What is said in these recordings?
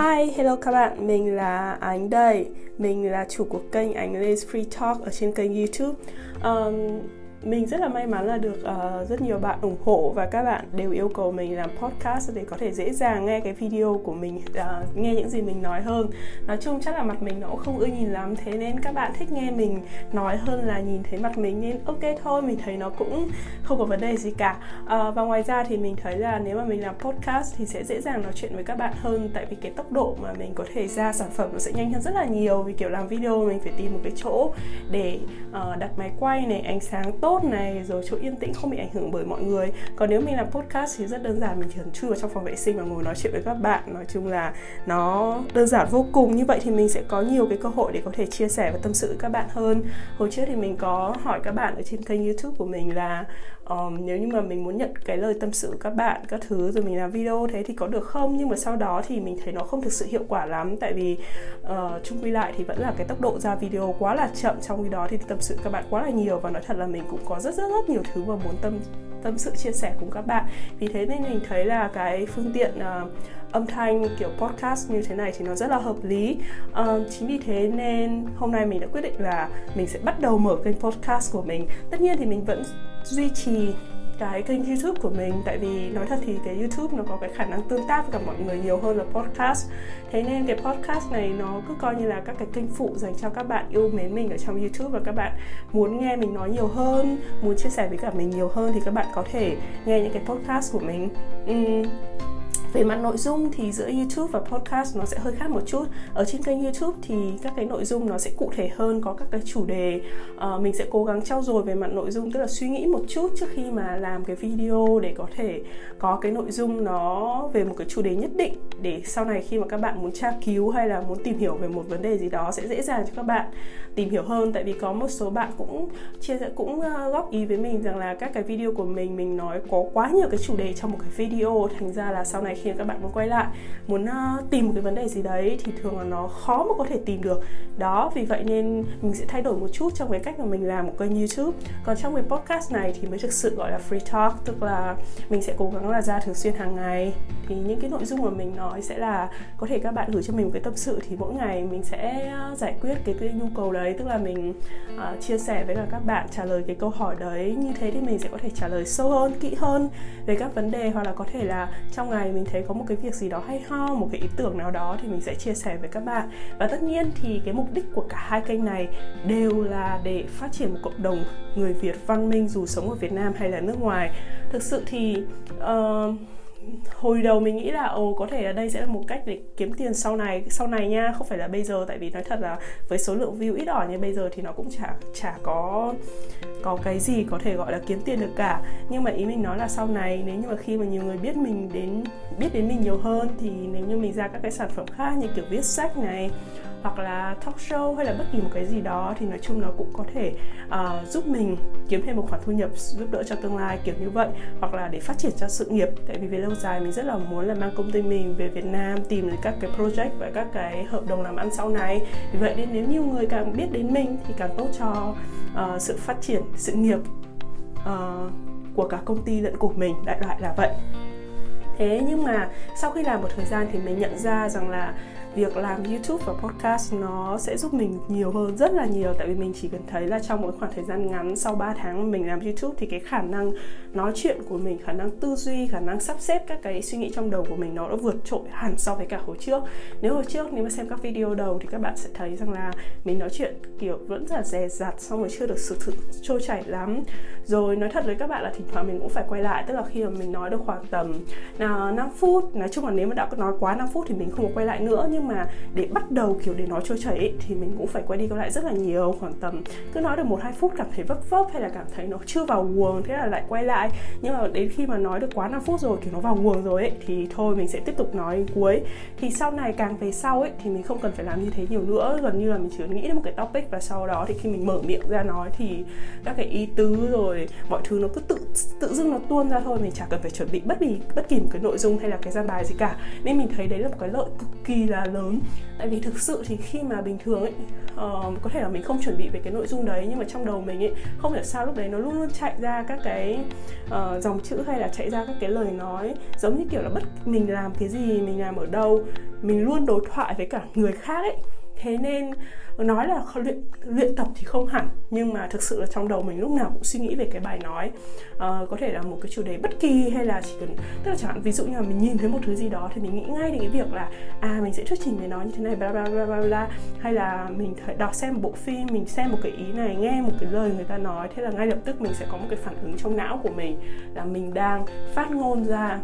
Hi, hello các bạn, mình là Ánh đây. Mình là chủ của kênh Ánh Liz Free Talk ở trên kênh YouTube. Um, mình rất là may mắn là được uh, rất nhiều bạn ủng hộ và các bạn đều yêu cầu mình làm podcast để có thể dễ dàng nghe cái video của mình uh, nghe những gì mình nói hơn. Nói chung chắc là mặt mình nó cũng không ưa nhìn lắm thế nên các bạn thích nghe mình nói hơn là nhìn thấy mặt mình nên ok thôi mình thấy nó cũng không có vấn đề gì cả. Uh, và ngoài ra thì mình thấy là nếu mà mình làm podcast thì sẽ dễ dàng nói chuyện với các bạn hơn tại vì cái tốc độ mà mình có thể ra sản phẩm nó sẽ nhanh hơn rất là nhiều. Vì kiểu làm video mình phải tìm một cái chỗ để uh, đặt máy quay này ánh sáng tốt tốt này, rồi chỗ yên tĩnh không bị ảnh hưởng bởi mọi người. Còn nếu mình làm podcast thì rất đơn giản, mình chỉ cần chui vào trong phòng vệ sinh và ngồi nói chuyện với các bạn. Nói chung là nó đơn giản vô cùng. Như vậy thì mình sẽ có nhiều cái cơ hội để có thể chia sẻ và tâm sự với các bạn hơn. Hồi trước thì mình có hỏi các bạn ở trên kênh youtube của mình là um, nếu như mà mình muốn nhận cái lời tâm sự các bạn các thứ rồi mình làm video thế thì có được không? Nhưng mà sau đó thì mình thấy nó không thực sự hiệu quả lắm. Tại vì uh, chung quy lại thì vẫn là cái tốc độ ra video quá là chậm trong khi đó thì tâm sự các bạn quá là nhiều. Và nói thật là mình cũng có rất rất rất nhiều thứ mà muốn tâm tâm sự chia sẻ cùng các bạn. Vì thế nên mình thấy là cái phương tiện uh, âm thanh kiểu podcast như thế này thì nó rất là hợp lý. Uh, chính vì thế nên hôm nay mình đã quyết định là mình sẽ bắt đầu mở kênh podcast của mình. Tất nhiên thì mình vẫn duy trì cái kênh YouTube của mình. Tại vì nói thật thì cái YouTube nó có cái khả năng tương tác với cả mọi người nhiều hơn là podcast. Thế nên cái podcast này nó cứ coi như là các cái kênh phụ dành cho các bạn yêu mến mình ở trong YouTube và các bạn muốn nghe mình nói nhiều hơn muốn chia sẻ với cả mình nhiều hơn thì các bạn có thể nghe những cái podcast của mình. Uhm, về mặt nội dung thì giữa YouTube và podcast nó sẽ hơi khác một chút. Ở trên kênh YouTube thì các cái nội dung nó sẽ cụ thể hơn có các cái chủ đề. Uh, mình sẽ cố gắng trau dồi về mặt nội dung tức là suy nghĩ một chút trước khi mà làm cái video để có thể có cái nội dung nó về một cái chủ đề nhất định để sau này khi mà các bạn muốn tra cứu hay là muốn tìm hiểu về một vấn đề gì đó sẽ dễ dàng cho các bạn tìm hiểu hơn. Tại vì có một số bạn cũng chia sẻ cũng ờ, góp ý với mình rằng là các cái video của mình mình nói có quá nhiều cái chủ đề trong một cái video. Thành ra là sau này khi các bạn muốn quay lại muốn uh, tìm một cái vấn đề gì đấy thì thường là nó khó mà có thể tìm được. Đó vì vậy nên mình sẽ thay đổi một chút trong cái cách mà mình làm một kênh youtube. Còn trong cái podcast này thì mới thực sự gọi là free talk tức là mình sẽ cố gắng là ra thường xuyên hàng ngày. Thì những cái nội dung mà mình nói sẽ là có thể các bạn gửi cho mình một cái tâm sự thì mỗi ngày mình sẽ ờ, giải quyết cái, cái nhu cầu đấy. Tức là mình uh, chia sẻ với cả các bạn trả lời cái câu hỏi đấy. Như thế thì mình sẽ có thể trả lời sâu hơn kỹ hơn về các vấn đề hoặc là có thể là trong ngày mình thấy có một cái việc gì đó hay ho một cái ý tưởng nào đó thì mình sẽ chia sẻ với các bạn. Và tất nhiên thì cái mục đích của cả hai kênh này đều là để phát triển một cộng đồng người Việt văn minh dù sống ở Việt Nam hay là nước ngoài. Thực sự thì uh, hồi đầu mình nghĩ là, ồ, có thể là đây sẽ là một cách để kiếm tiền sau này sau này nha, không phải là bây giờ. Tại vì nói thật là với số lượng view ít ỏi như bây giờ thì nó cũng chả chả có có cái gì có thể gọi là kiếm tiền được cả. Nhưng mà ý mình nói là sau này, nếu như mà khi mà nhiều người biết mình đến, biết đến mình nhiều hơn thì nếu như mình ra các cái sản phẩm khác như kiểu viết sách này hoặc là talk show hay là bất kỳ một cái gì đó thì nói chung nó cũng có thể uh, giúp mình kiếm thêm một khoản thu nhập giúp đỡ cho tương lai kiểu như vậy. Hoặc là để phát triển cho sự nghiệp. Tại vì về lâu dài mình rất là muốn là mang công ty mình về Việt Nam tìm được các cái project và các cái hợp đồng làm ăn sau này. Vì vậy nên nếu nhiều người càng biết đến mình thì càng tốt cho uh, sự phát triển sự nghiệp uh, của cả công ty lẫn của mình đại loại là vậy. Thế nhưng mà sau khi làm một thời gian thì mình nhận ra rằng là việc làm YouTube và podcast nó sẽ giúp mình nhiều hơn rất là nhiều tại vì mình chỉ cần thấy là trong một khoảng thời gian ngắn sau 3 tháng mình làm YouTube thì cái khả năng nói chuyện của mình, khả năng tư duy, khả năng sắp xếp các cái suy nghĩ trong đầu của mình nó đã vượt trội hẳn so với cả hồi trước. Nếu hồi trước nếu mà xem các video đầu thì các bạn sẽ thấy rằng là mình nói chuyện kiểu vẫn là dè dặt xong rồi chưa được sự sự trôi chảy lắm. Rồi nói thật với các bạn là thỉnh thoảng mình cũng phải quay lại tức là khi mà mình nói được khoảng tầm à, nào 5 phút, nói chung là nếu mà đã nói quá 5 phút thì mình không có quay lại nữa nhưng nhưng mà để bắt đầu kiểu để nói trôi chảy ấy, thì mình cũng phải quay đi quay lại rất là nhiều khoảng tầm cứ nói được một hai phút cảm thấy vấp vấp hay là cảm thấy nó chưa vào guồng thế là lại quay lại. Nhưng mà đến khi mà nói được quá 5 phút rồi kiểu nó vào guồng rồi ấy thì thôi mình sẽ tiếp tục nói cuối. Thì sau này càng về sau ấy thì mình không cần phải làm như thế nhiều nữa. Gần như là mình chỉ nghĩ đến một cái topic và sau đó thì khi mình mở miệng ra nói thì các cái ý tứ rồi mọi thứ nó cứ tự tự dưng nó tuôn ra thôi. Mình chả cần phải chuẩn bị bất kỳ bất kỳ một cái nội dung hay là cái gian bài gì cả. Nên mình thấy đấy là một cái lợi cực kỳ là lớn. Tại vì thực sự thì khi mà bình thường ấy uh, có thể là mình không chuẩn bị về cái nội dung đấy nhưng mà trong đầu mình ấy không hiểu sao lúc đấy nó luôn luôn chạy ra các cái uh, dòng chữ hay là chạy ra các cái lời nói giống như kiểu là bất mình làm cái gì mình làm ở đâu mình luôn đối thoại với cả người khác ấy thế nên nói là luyện luyện tập thì không hẳn nhưng mà thực sự là trong đầu mình lúc nào cũng suy nghĩ về cái bài nói à, có thể là một cái chủ đề bất kỳ hay là chỉ cần tức là chẳng hạn ví dụ như là mình nhìn thấy một thứ gì đó thì mình nghĩ ngay đến cái việc là à mình sẽ thuyết trình về nó như thế này bla bla bla bla, bla. hay là mình phải đọc xem một bộ phim mình xem một cái ý này nghe một cái lời người ta nói thế là ngay lập tức mình sẽ có một cái phản ứng trong não của mình là mình đang phát ngôn ra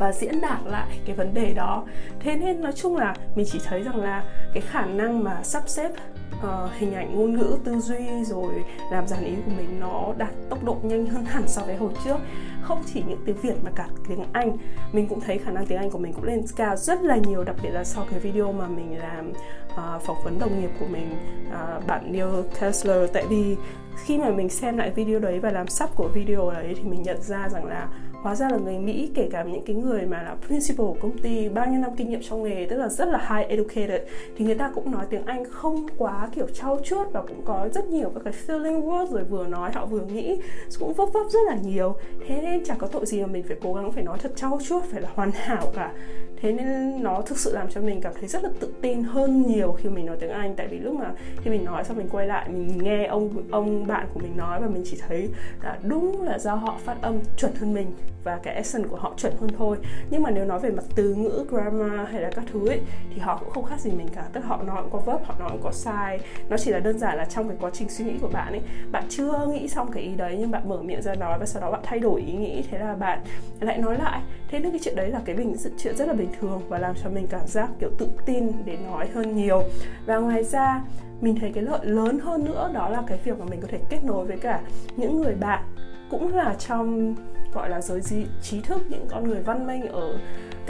và diễn đạt lại cái vấn đề đó. Thế nên nói chung là mình chỉ thấy rằng là cái khả năng mà sắp xếp uh, hình ảnh ngôn ngữ tư duy rồi làm dàn ý của mình nó đạt tốc độ nhanh hơn hẳn so với hồi trước. Không chỉ những tiếng Việt mà cả tiếng Anh. Mình cũng thấy khả năng tiếng Anh của mình cũng lên cao rất là nhiều đặc biệt là sau cái video mà mình làm uh, phỏng vấn đồng nghiệp của mình. Uh, bạn Neil Kessler tại vì khi mà mình xem lại video đấy và làm sắp của video đấy thì mình nhận ra rằng là hóa ra là người Mỹ, kể cả những cái người mà là principal của công ty, bao nhiêu năm kinh nghiệm trong nghề, tức là rất là high educated, thì người ta cũng nói tiếng Anh không quá, kiểu, trau chuốt và cũng có rất nhiều các cái feeling words rồi vừa nói họ vừa nghĩ, cũng vấp vấp rất là nhiều. Thế nên chẳng có tội gì mà mình phải cố gắng phải nói thật trau chuốt, phải là hoàn hảo cả thế nên nó thực sự làm cho mình cảm thấy rất là tự tin hơn nhiều khi mình nói tiếng Anh. Tại vì lúc mà khi mình nói xong mình quay lại, mình nghe ông ông bạn của mình nói và mình chỉ thấy là đúng là do họ phát âm chuẩn hơn mình và cái accent của họ chuẩn hơn thôi. Nhưng mà nếu nói về mặt từ ngữ, grammar hay là các thứ ấy, thì họ cũng không khác gì mình cả. Tức họ nói cũng có vấp họ nói cũng có sai. Nó chỉ là đơn giản là trong cái quá trình suy nghĩ của bạn ấy. Bạn chưa nghĩ xong cái ý đấy nhưng bạn mở miệng ra nói và sau đó bạn thay đổi ý nghĩ. Thế là bạn lại nói lại thế nên cái chuyện đấy là cái bình sự chuyện rất là bình thường và làm cho mình cảm giác kiểu tự tin để nói hơn nhiều. Và ngoài ra, mình thấy cái lợi lớn hơn nữa đó là cái việc mà mình có thể kết nối với cả những người bạn, cũng là trong, gọi là, giới trí thức, những con người văn minh ở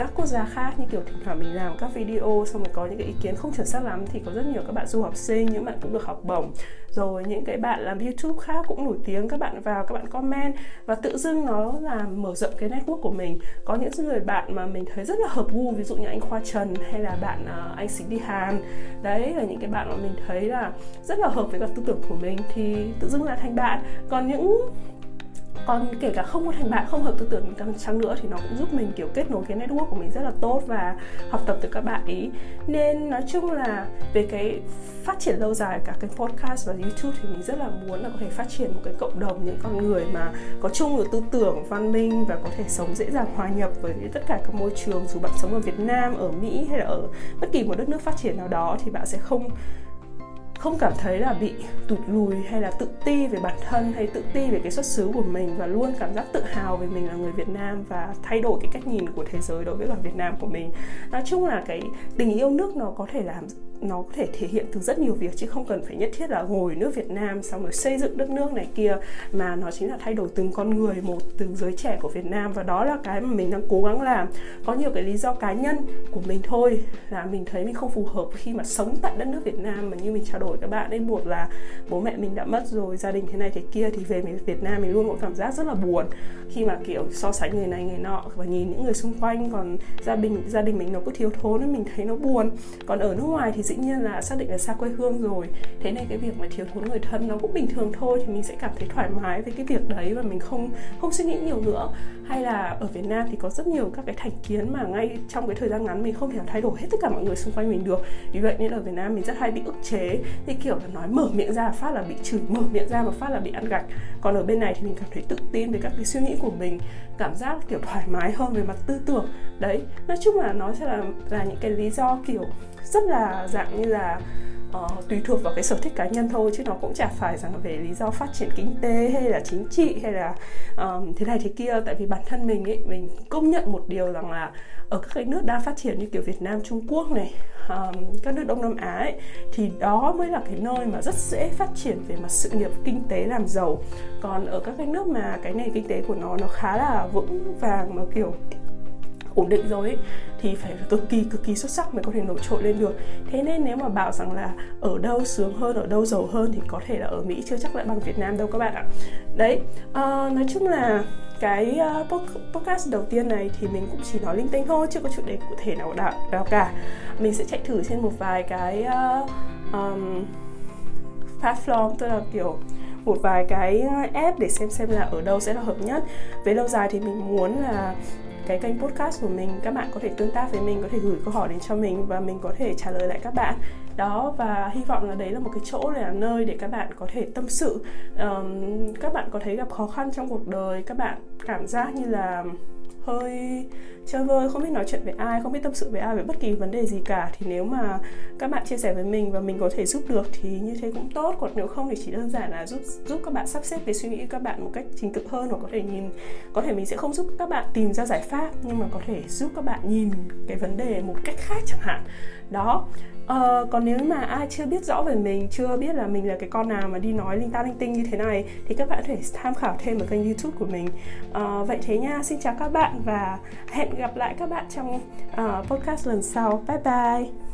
các quốc gia khác như kiểu thỉnh thoảng mình làm các video xong rồi có những cái ý kiến không chuẩn xác lắm thì có rất nhiều các bạn du học sinh những bạn cũng được học bổng. Rồi những cái bạn làm youtube khác cũng nổi tiếng các bạn vào các bạn comment và tự dưng nó là mở rộng cái network của mình. Có những người bạn mà mình thấy rất là hợp gu ví dụ như anh khoa trần hay là bạn uh, anh xính đi hàn. Đấy là những cái bạn mà mình thấy là rất là hợp với cả tư tưởng của mình thì tự dưng là thành bạn. Còn những còn kể cả không có thành bạn, không hợp tư tưởng chăng nữa thì nó cũng giúp mình, kiểu, kết nối cái network của mình rất là tốt và học tập từ các bạn ý. Nên nói chung là về cái phát triển lâu dài cả cái podcast và youtube thì mình rất là muốn là có thể phát triển một cái cộng đồng, những con người mà có chung được tư tưởng văn minh và có thể sống dễ dàng hòa nhập với tất cả các môi trường, dù bạn sống ở việt nam, ở mỹ hay là ở bất kỳ một đất nước phát triển nào đó thì bạn sẽ không không cảm thấy là bị tụt lùi hay là tự ti về bản thân hay tự ti về cái xuất xứ của mình và luôn cảm giác tự hào về mình là người Việt Nam và thay đổi cái cách nhìn của thế giới đối với cả Việt Nam của mình. Nói chung là cái tình yêu nước nó có thể làm nó có thể thể hiện từ rất nhiều việc, chứ không cần phải nhất thiết là ngồi nước Việt Nam xong rồi xây dựng đất nước này kia, mà nó chính là thay đổi từng con người, một từ giới trẻ của Việt Nam. Và đó là cái mà mình đang cố gắng làm. Có nhiều cái lý do cá nhân của mình thôi, là mình thấy mình không phù hợp khi mà sống tại đất nước Việt Nam. Mà như mình trao đổi các bạn ấy một là bố mẹ mình đã mất rồi, gia đình thế này thế kia, thì về mình Việt Nam mình luôn có cảm giác rất là buồn. Khi mà, kiểu, so sánh người này, người nọ và nhìn những người xung quanh, còn gia đình gia đình mình nó cứ thiếu thốn nên mình thấy nó buồn. Còn ở nước ngoài thì dĩ nhiên là xác định là xa quê hương rồi. Thế nên cái việc mà thiếu thốn người thân nó cũng bình thường thôi thì mình sẽ cảm thấy thoải mái với cái việc đấy và mình không không suy nghĩ nhiều nữa. Hay là ở Việt Nam thì có rất nhiều các cái thành kiến mà ngay trong cái thời gian ngắn mình không thể thay đổi hết tất cả mọi người xung quanh mình được. Vì vậy nên ở Việt Nam mình rất hay bị ức chế thì kiểu là nói mở miệng ra phát là bị chửi, mở miệng ra mà phát là bị ăn gạch. Còn ở bên này thì mình cảm thấy tự tin về các cái suy nghĩ của mình, cảm giác kiểu thoải mái hơn về mặt tư tưởng. Đấy, nói chung là nó sẽ là là những cái lý do kiểu rất là dạng như là uh, tùy thuộc vào cái sở thích cá nhân thôi chứ nó cũng chả phải rằng về lý do phát triển kinh tế hay là chính trị hay là um, thế này thế kia. Tại vì bản thân mình ấy mình công nhận một điều rằng là ở các cái nước đang phát triển như kiểu Việt Nam Trung Quốc này um, các nước Đông Nam Á ấy, thì đó mới là cái nơi mà rất dễ phát triển về mặt sự nghiệp kinh tế làm giàu. Còn ở các cái nước mà cái nền kinh tế của nó nó khá là vững vàng mà kiểu ổn định rồi ấy, thì phải cực kỳ cực kỳ xuất sắc mới có thể nổi trội lên được. Thế nên nếu mà bảo rằng là ở đâu sướng hơn ở đâu giàu hơn thì có thể là ở mỹ chưa chắc lại bằng việt nam đâu các bạn ạ. Đấy uh, nói chung là cái uh, podcast đầu tiên này thì mình cũng chỉ nói linh tinh thôi chưa có chủ đề cụ thể nào nào cả. Mình sẽ chạy thử trên một vài cái uh, um, platform tức là kiểu một vài cái app để xem xem là ở đâu sẽ là hợp nhất. Về lâu dài thì mình muốn là cái kênh podcast của mình các bạn có thể tương tác với mình có thể gửi câu hỏi đến cho mình và mình có thể trả lời lại các bạn. Đó và hy vọng là đấy là một cái chỗ là nơi để các bạn có thể tâm sự. Um, các bạn có thấy gặp khó khăn trong cuộc đời các bạn cảm giác như là hơi chơi vơi, không biết nói chuyện với ai, không biết tâm sự với ai về bất kỳ vấn đề gì cả. Thì nếu mà các bạn chia sẻ với mình và mình có thể giúp được thì như thế cũng tốt. Còn nếu không thì chỉ đơn giản là giúp giúp các bạn sắp xếp cái suy nghĩ các bạn một cách trình tự hơn, hoặc có thể nhìn, có thể mình sẽ không giúp các bạn tìm ra giải pháp, nhưng mà có thể giúp các bạn nhìn cái vấn đề một cách khác chẳng hạn đó. Ờ, còn nếu mà ai chưa biết rõ về mình chưa biết là mình là cái con nào mà đi nói linh ta linh tinh như thế này thì các bạn có thể tham khảo thêm ở kênh youtube của mình. Ờ, vậy thế nha. Xin chào các bạn và hẹn gặp lại các bạn trong uh, podcast lần sau. Bye bye.